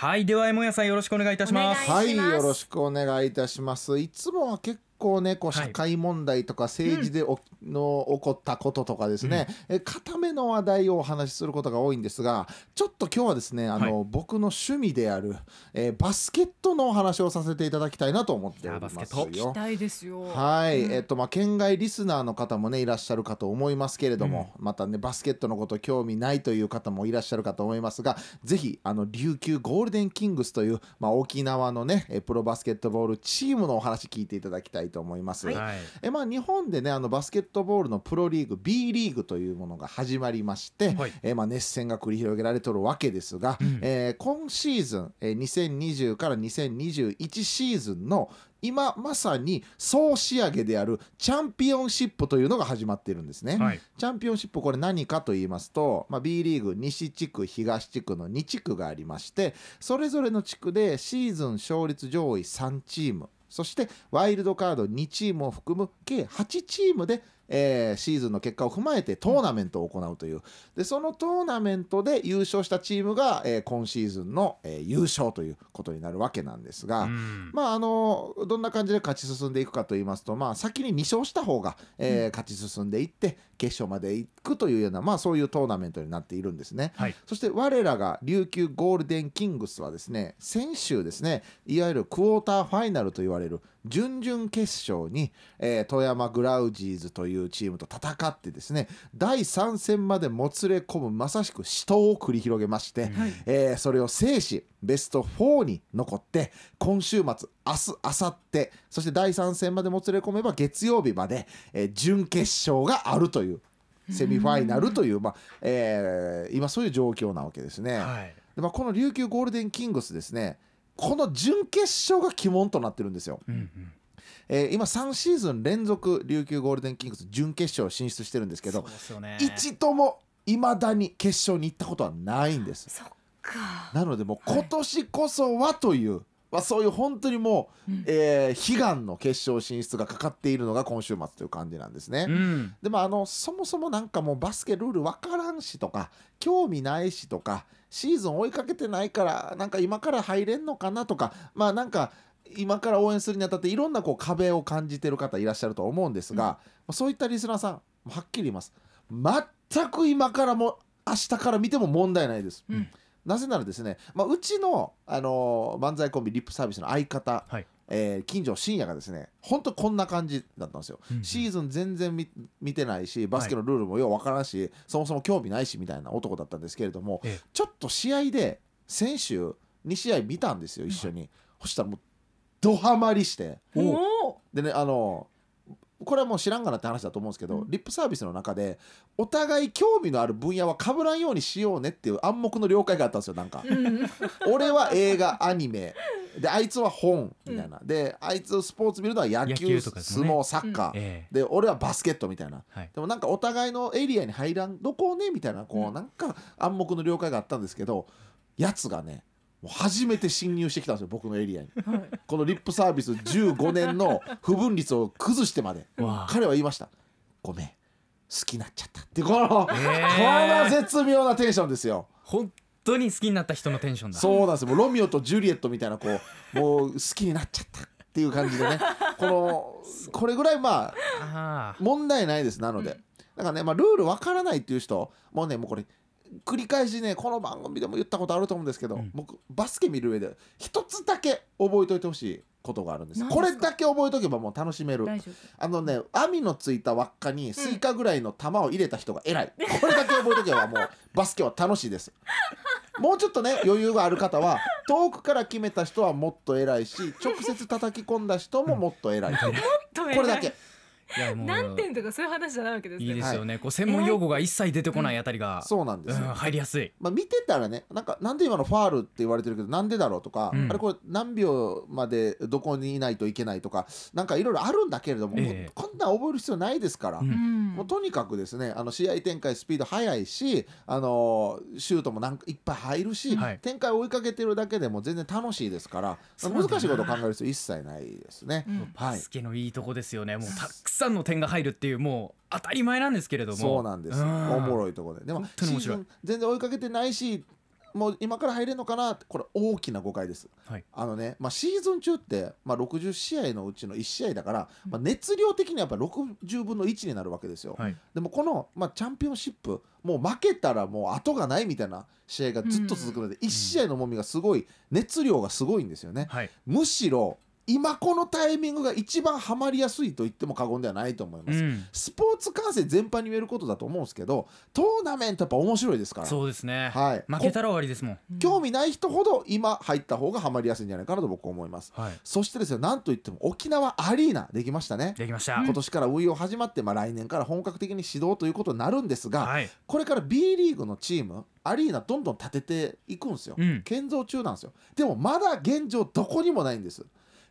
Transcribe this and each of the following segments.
はいではえもやさんよろしくお願いいたします。お願いします。はいよろしくお願いいたします。いつもは結構ねこうはい。社会問題とか政治でお、の起こったこととかですね、え固めの話題をお話しすることが多いんですがちょっと今日はですねあの、は僕の趣味である、えーバスケットのお話をさせていただきたいなと思っておりますよ。期。待ですよ。はい、うん。えっとまあ県外リスナーの方もねいらっしゃるかと思いますけれども、またねバスケットのこと興味ないという方もいらっしゃるかと思いますがぜひあの琉球ゴールデンキングスという、まあ、沖縄のねえプロバスケットボールチームのお話聞いていただきたいと思います。はいえまあ、日本でねあのバスケットボールのプロリーグ B リーグというものが始まりまして、はいえまあ、熱戦が繰り広げられてるわけですが、うんえー今シーズン、えー2020から2021シーズンの今まさに総仕上げであるチャンピオンシップというのが始まっているんですね。はいチャンピオンシップこれ何かと言いますと、まあ、B リーグ西地区東地区の2地区がありましてそれぞれの地区でシーズン勝率上位3チームそしてワイルドカード2チームを含む計8チームで、えーシーズンの結果を踏まえてトーナメントを行うという。でそのトーナメントで優勝したチームが、えー今シーズンの、えー優勝ということになるわけなんですが、うん。まああのどんな感じで勝ち進んでいくかと言いますと、まあ、先に2勝した方が、えー勝ち進んでいって決勝まで行くというような、まあ、そういうトーナメントになっているんですね。はい。そして我らが琉球ゴールデンキングスはですね先週ですねいわゆるクォーターファイナルと言われる準々決勝に、えー富山グラウジーズというチームと戦ってですね第3戦までもつれ込むまさしく死闘を繰り広げまして、はい。えーそれを制しベスト4に残って今週末明日明後日そして第3戦までもつれ込めば月曜日まで、えー準決勝があるというセミファイナルという、まあえー今そういう状況なわけですね。はい。でまあ、この琉球ゴールデンキングスですねこの準決勝が鬼門となってるんですよ。うんうんえー今3シーズン連続琉球ゴールデンキングス準決勝進出してるんですけど一度もいまだに決勝に行ったことはないんです。そっかなのでもう今年こそはという、まあ、そういう本当にもう、うん。えー悲願の決勝進出がかかっているのが今週末という感じなんですね。うん。でもあのそもそもなんかもうバスケルール分からんしとか興味ないしとかシーズン追いかけてないからなんか今から入れんのかなとかまあなんか今から応援するにあたっていろんなこう壁を感じてる方いらっしゃると思うんですが、そういったリスナーさんはっきり言います。全く今からも明日から見ても問題ないです。うんなぜならですね、まあ、うちの、あのー漫才コンビリップサービスの相方、はい。えー金城信也がですね本当こんな感じだったんですよ。うんシーズン全然見見てないしバスケのルールもようわからんし、そもそも興味ないしみたいな男だったんですけれども、ええ。ちょっと試合で先週2試合見たんですよ一緒に、そしたらもうドハマりして。でねあのこれはもう知らんがなって話だと思うんですけど、うん。リップサービスの中でお互い興味のある分野は被らんようにしようねっていう暗黙の了解があったんですよなんか。うん。俺は映画アニメであいつは本みたいな、であいつスポーツ見るのは野球ね。相撲サッカー、ええ。で俺はバスケットみたいな。はい。でもなんかお互いのエリアに入らんどこをねみたいなこう、うん。なんか暗黙の了解があったんですけどやつがね初めて侵入してきたんですよ僕のエリアに。はい。このリップサービス15年の不分率を崩してまで。彼は言いました。ごめん好きになっちゃったって。この、えこのえ絶妙なテンションですよ。本当に好きになった人のテンションだ。そうなんですよ。もうロミオとジュリエットみたいなこうもう好きになっちゃったっていう感じでね。このこれぐらいまあ問題ないです。なので、だからね、まあ、ルールわからないっていう人もうねもうこれ繰り返しねこの番組でも言ったことあると思うんですけど、うん。僕バスケ見る上で一つだけ覚えておいてほしいことがあるんですこれだけ覚えとけばもう楽しめる。あのね網のついた輪っかにスイカぐらいの玉を入れた人が偉い、これだけ覚えとけばもうバスケは楽しいです。もうちょっとね余裕がある方は遠くから決めた人はもっと偉いし直接叩き込んだ人ももっと偉いと これだけいやもう。何点とかそういう話じゃないわけですねいいですよね、こう専門用語が一切出てこないあたりが、そうなんですよ、うん入りやすい。まあ、見てたらねなんかなんで今のファールって言われてるけどなんでだろうとか、うん。あれこれ何秒までどこにいないといけないとかなんかいろいろあるんだけれども、えこんなん覚える必要ないですから、うん。うんもうとにかくですねあの試合展開スピード速いし、あのーシュートもなんかいっぱい入るし、はい。展開を追いかけてるだけでも全然楽しいですからそうだな難しいことを考える必要一切ないですね。うん。はい。バスケのいいとこですよね。もうたくさんの点が入るっていうもう当たり前なんですけれどもそうなんです。んおもろいところで。でも全然追いかけてないし、もう今から入れるのかな？ってこれ大きな誤解です。はいあのね、まあ、シーズン中って、まあ、60試合のうちの1試合だから、まあ、熱量的にはやっぱ60分の1になるわけですよ。はいでもこの、まあ、チャンピオンシップもう負けたらもう後がないみたいな試合がずっと続くので、1試合の重みがすごい熱量がすごいんですよね。はいむしろ今このタイミングが一番ハマりやすいと言っても過言ではないと思います。うん。スポーツ観戦全般に言えることだと思うんですけどトーナメントやっぱ面白いですから。そうですね。はい。負けたら終わりですもん。興味ない人ほど今入った方がハマりやすいんじゃないかなと僕は思います。はい。そしてですねなんといっても沖縄アリーナできましたね。できました。今年から運用始まって、まあ、来年から本格的に始動ということになるんですが、はい。これから B リーグのチームアリーナどんどん建てていくんですよ、うん。建造中なんですよ。でもまだ現状どこにもないんです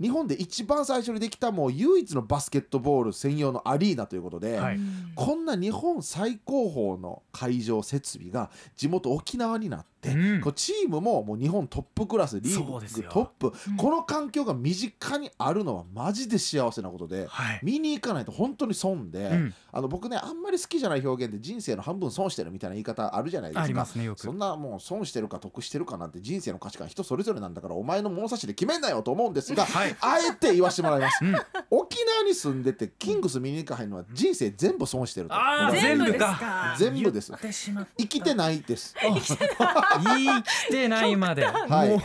日本で一番最初にできたもう唯一のバスケットボール専用のアリーナということで、はい。こんな日本最高峰の会場設備が地元沖縄になって、うん。こうチームももう日本トップクラスリーグトップ、うん。この環境が身近にあるのはマジで幸せなことで、はい。見に行かないと本当に損で、うん。あの僕ねあんまり好きじゃない表現で人生の半分損してるみたいな言い方あるじゃないですか。ねそんなもう損してるか得してるかなんて人生の価値観人それぞれなんだからお前の物差しで決めんなよと思うんですが、はい。あえて言わせてもらいます、うん。沖縄に住んでてキングス見に行かへんのは人生全部損してると。全部です全部かか。全部です。生きてないです 言い切ってないまで。はい。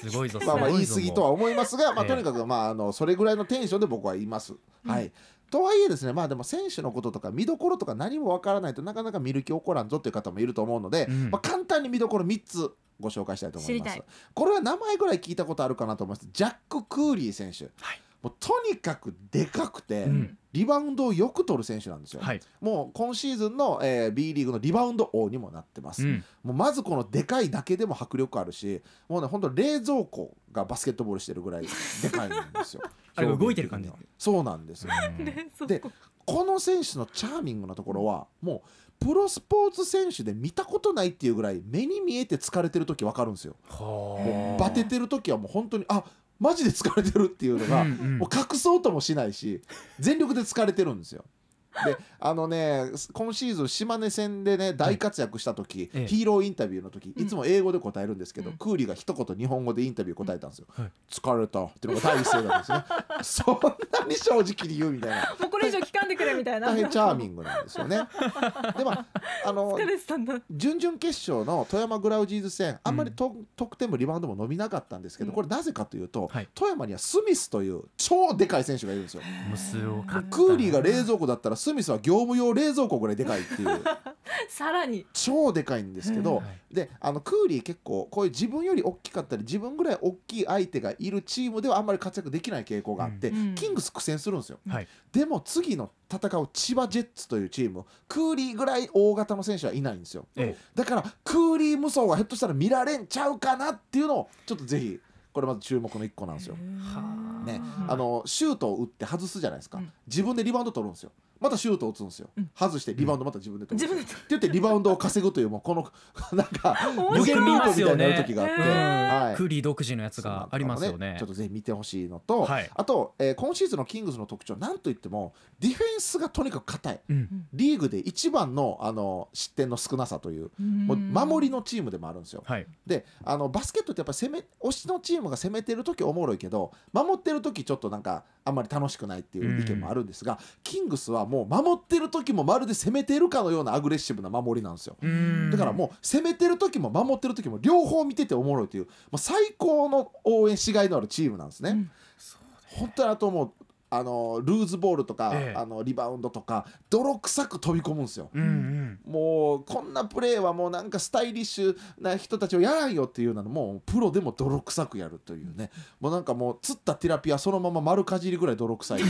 すごいぞすまあまあ言い過ぎとは思いますが、まあ、ええとにかくまああのそれぐらいのテンションで僕はいます。はい。とはいえですねまあでも選手のこととか見どころとか何もわからないとなかなか見る気起こらんぞっていう方もいると思うので、うん。まあ、簡単に見どころ3つご紹介したいと思います。これは名前ぐらい聞いたことあるかなと思います。ジャック・クーリー選手、はい。もうとにかくでかくて、うんリバウンドをよく取る選手なんですよ、はい。もう今シーズンの、えー B リーグのリバウンド王にもなってます、うん。もうまずこのでかいだけでも迫力あるしもうね本当冷蔵庫がバスケットボールしてるぐらいでかいんですよ。あれ動いてる感じ。そうなんですよ。うん。でこ。の選手のチャーミングなところはもうプロスポーツ選手で見たことないっていうぐらい目に見えて疲れてる時分かるんですよ。もうバテてる時はもう本当にあマジで疲れてるっていうのが、もう隠そうともしないし全力で疲れてるんですよ。であのね今シーズン島根戦でね大活躍した時、ええ。ヒーローインタビューの時いつも英語で答えるんですけど、うん。クーリーが一言日本語でインタビュー答えたんですよ。はい疲れた。っていうのが第一声なんですね。そんなに正直に言うみたいな。もうこれ以上聞かんでくれみたいな。大変チャーミングなんですよね。でまああの準々決勝の富山グラウジーズ戦あんまりと、得点もリバウンドも伸びなかったんですけど、うん。これなぜかというと、はい。富山にはスミスという超でかい選手がいるんですよ。クーリーが冷蔵庫だったらスミスは業務用冷蔵庫ぐらいでかいっていう。さらに。超でかいんですけど、はいであのクーリー結構こういう自分より大きかったり自分ぐらい大きい相手がいるチームではあんまり活躍できない傾向があって、うん。キングス苦戦するんですよ。はい。でも次の戦う千葉ジェッツというチームクーリーぐらい大型の選手はいないんですよ。え。だからクーリー無双がひょっとしたら見られんちゃうかなっていうのをちょっとぜひこれまず注目の一個なんですよ。はね。うん。あのシュートを打って外すじゃないですか、うん。自分でリバウンド取るんですよ。またシュートを打つんですよ、うん。外してリバウンドまた自分で取るんですよ、自分でって言ってリバウンドを稼ぐというもうこの なんか面無限ループみたいになる時があって、へー。はい。クーリー独自のやつがありますよね。ちょっとぜひ見てほしいのと、はい。あと、えー今シーズンのキングスの特徴なんといってもディフェンスがとにかく硬い。うん。リーグで一番のあの失点の少なさというもう守りのチームでもあるんですよ。はい。であのバスケットってやっぱ攻め推しのチームが攻めてる時おもろいけど守ってる時ちょっとなんかあんまり楽しくないっていう意見もあるんですが、キングスはもう守ってる時もまるで攻めてるかのようなアグレッシブな守りなんですよ。うんだからもう攻めてる時も守ってる時も両方見てておもろいというもう最高の応援しがいのあるチームなんですね。うん本当にあともうあのルーズボールとか、ええ。あのリバウンドとか泥臭く飛び込むんですよ。うんうん。もうこんなプレーはもうなんかスタイリッシュな人たちをやらんよっていうのもプロでも泥臭くやるというね。もうなんかもう釣ったティラピアそのまま丸かじりぐらい泥臭い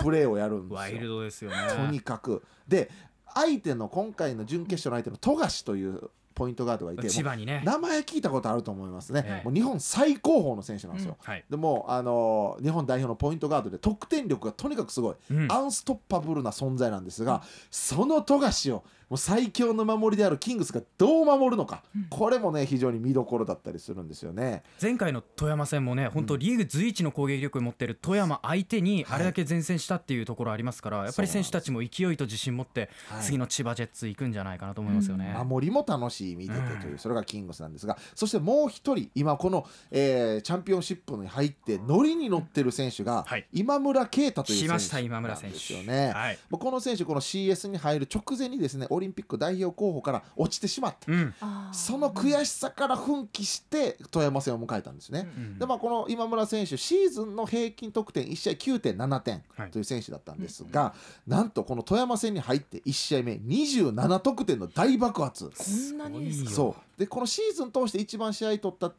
プレーをやるんですよ。ワイルドですよね。とにかく。で相手の今回の準決勝の相手の富樫というポイントガードがいても千葉にね。う名前聞いたことあると思いますね、ええ。もう日本最高峰の選手なんですよ。はい。でもあの日本代表のポイントガードで得点力がとにかくすごい、うん。アンストッパブルな存在なんですが、その富樫をもう最強の守りであるキングスがどう守るのか、これもね非常に見どころだったりするんですよね。前回の富山戦もね本当リーグ随一の攻撃力を持っている富山相手にあれだけ前線したっていうところありますから、やっぱり選手たちも勢いと自信持ってはい次の千葉ジェッツ行くんじゃないかなと思いますよね。守りも楽しい見ててという、うんそれがキングスなんですがそしてもう一人今この、えーチャンピオンシップに入ってノリに乗ってる選手が、はい今村啓太という選来ました手今村選なんですよ手。ね。はい。この選手この CS に入る直前にですねオリンピック代表候補から落ちてしまった、うん。その悔しさから奮起して富山戦を迎えたんですね。うんでまあ、この今村選手シーズンの平均得点1試合9.7点はいという選手だったんですが、なんとこの富山戦に入って1試合目27得点の大爆発。こんなにそうでこのシーズン通して一番試合取った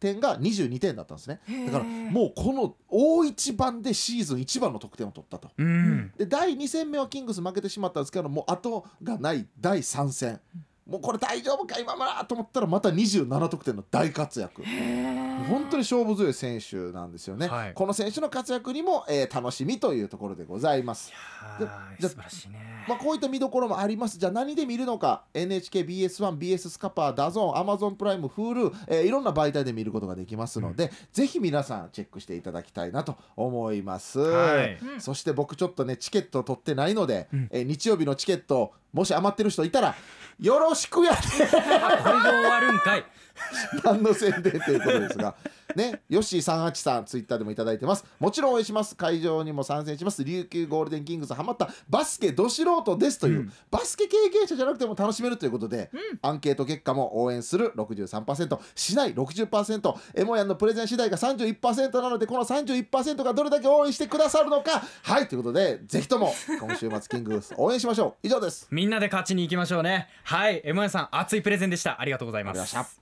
点が22点だったんですね。だからもうこの大一番でシーズン一番の得点を取ったと。うん。で第2戦目はキングス負けてしまったんですけどもう後がない第3戦。もうこれ大丈夫か今村と思ったらまた27得点の大活躍。本当に勝負強い選手なんですよね、はい。この選手の活躍にも、えー楽しみというところでございます。いじゃ素晴らしいね。まあ、こういった見どころもあります。じゃあ何で見るのか。NHKBS1、BS スカパー、 DAZN、Amazon プライム、Hulu、えーいろんな媒体で見ることができますので、ぜひ皆さんチェックしていただきたいなと思います、はい。うん。そして僕ちょっとねチケットを取ってないので、うん。えー日曜日のチケットもし余ってる人いたらよろしくやで あこれで終わるんかい。何の宣伝ということですがねヨッシー383ツイッターでもいただいてます。もちろん応援します。会場にも参戦します。琉球ゴールデンキングスハマったバスケど素人ですという、うん。バスケ経験者じゃなくても楽しめるということで、アンケート結果も応援する63%しない60%エモヤンのプレゼン次第が31%なのでこの31%がどれだけ応援してくださるのか。はいということでぜひとも今週末キングス応援しましょう。以上です。みんなで勝ちに行きましょうね。はい。M1 さん熱いプレゼンでした。ありがとうございます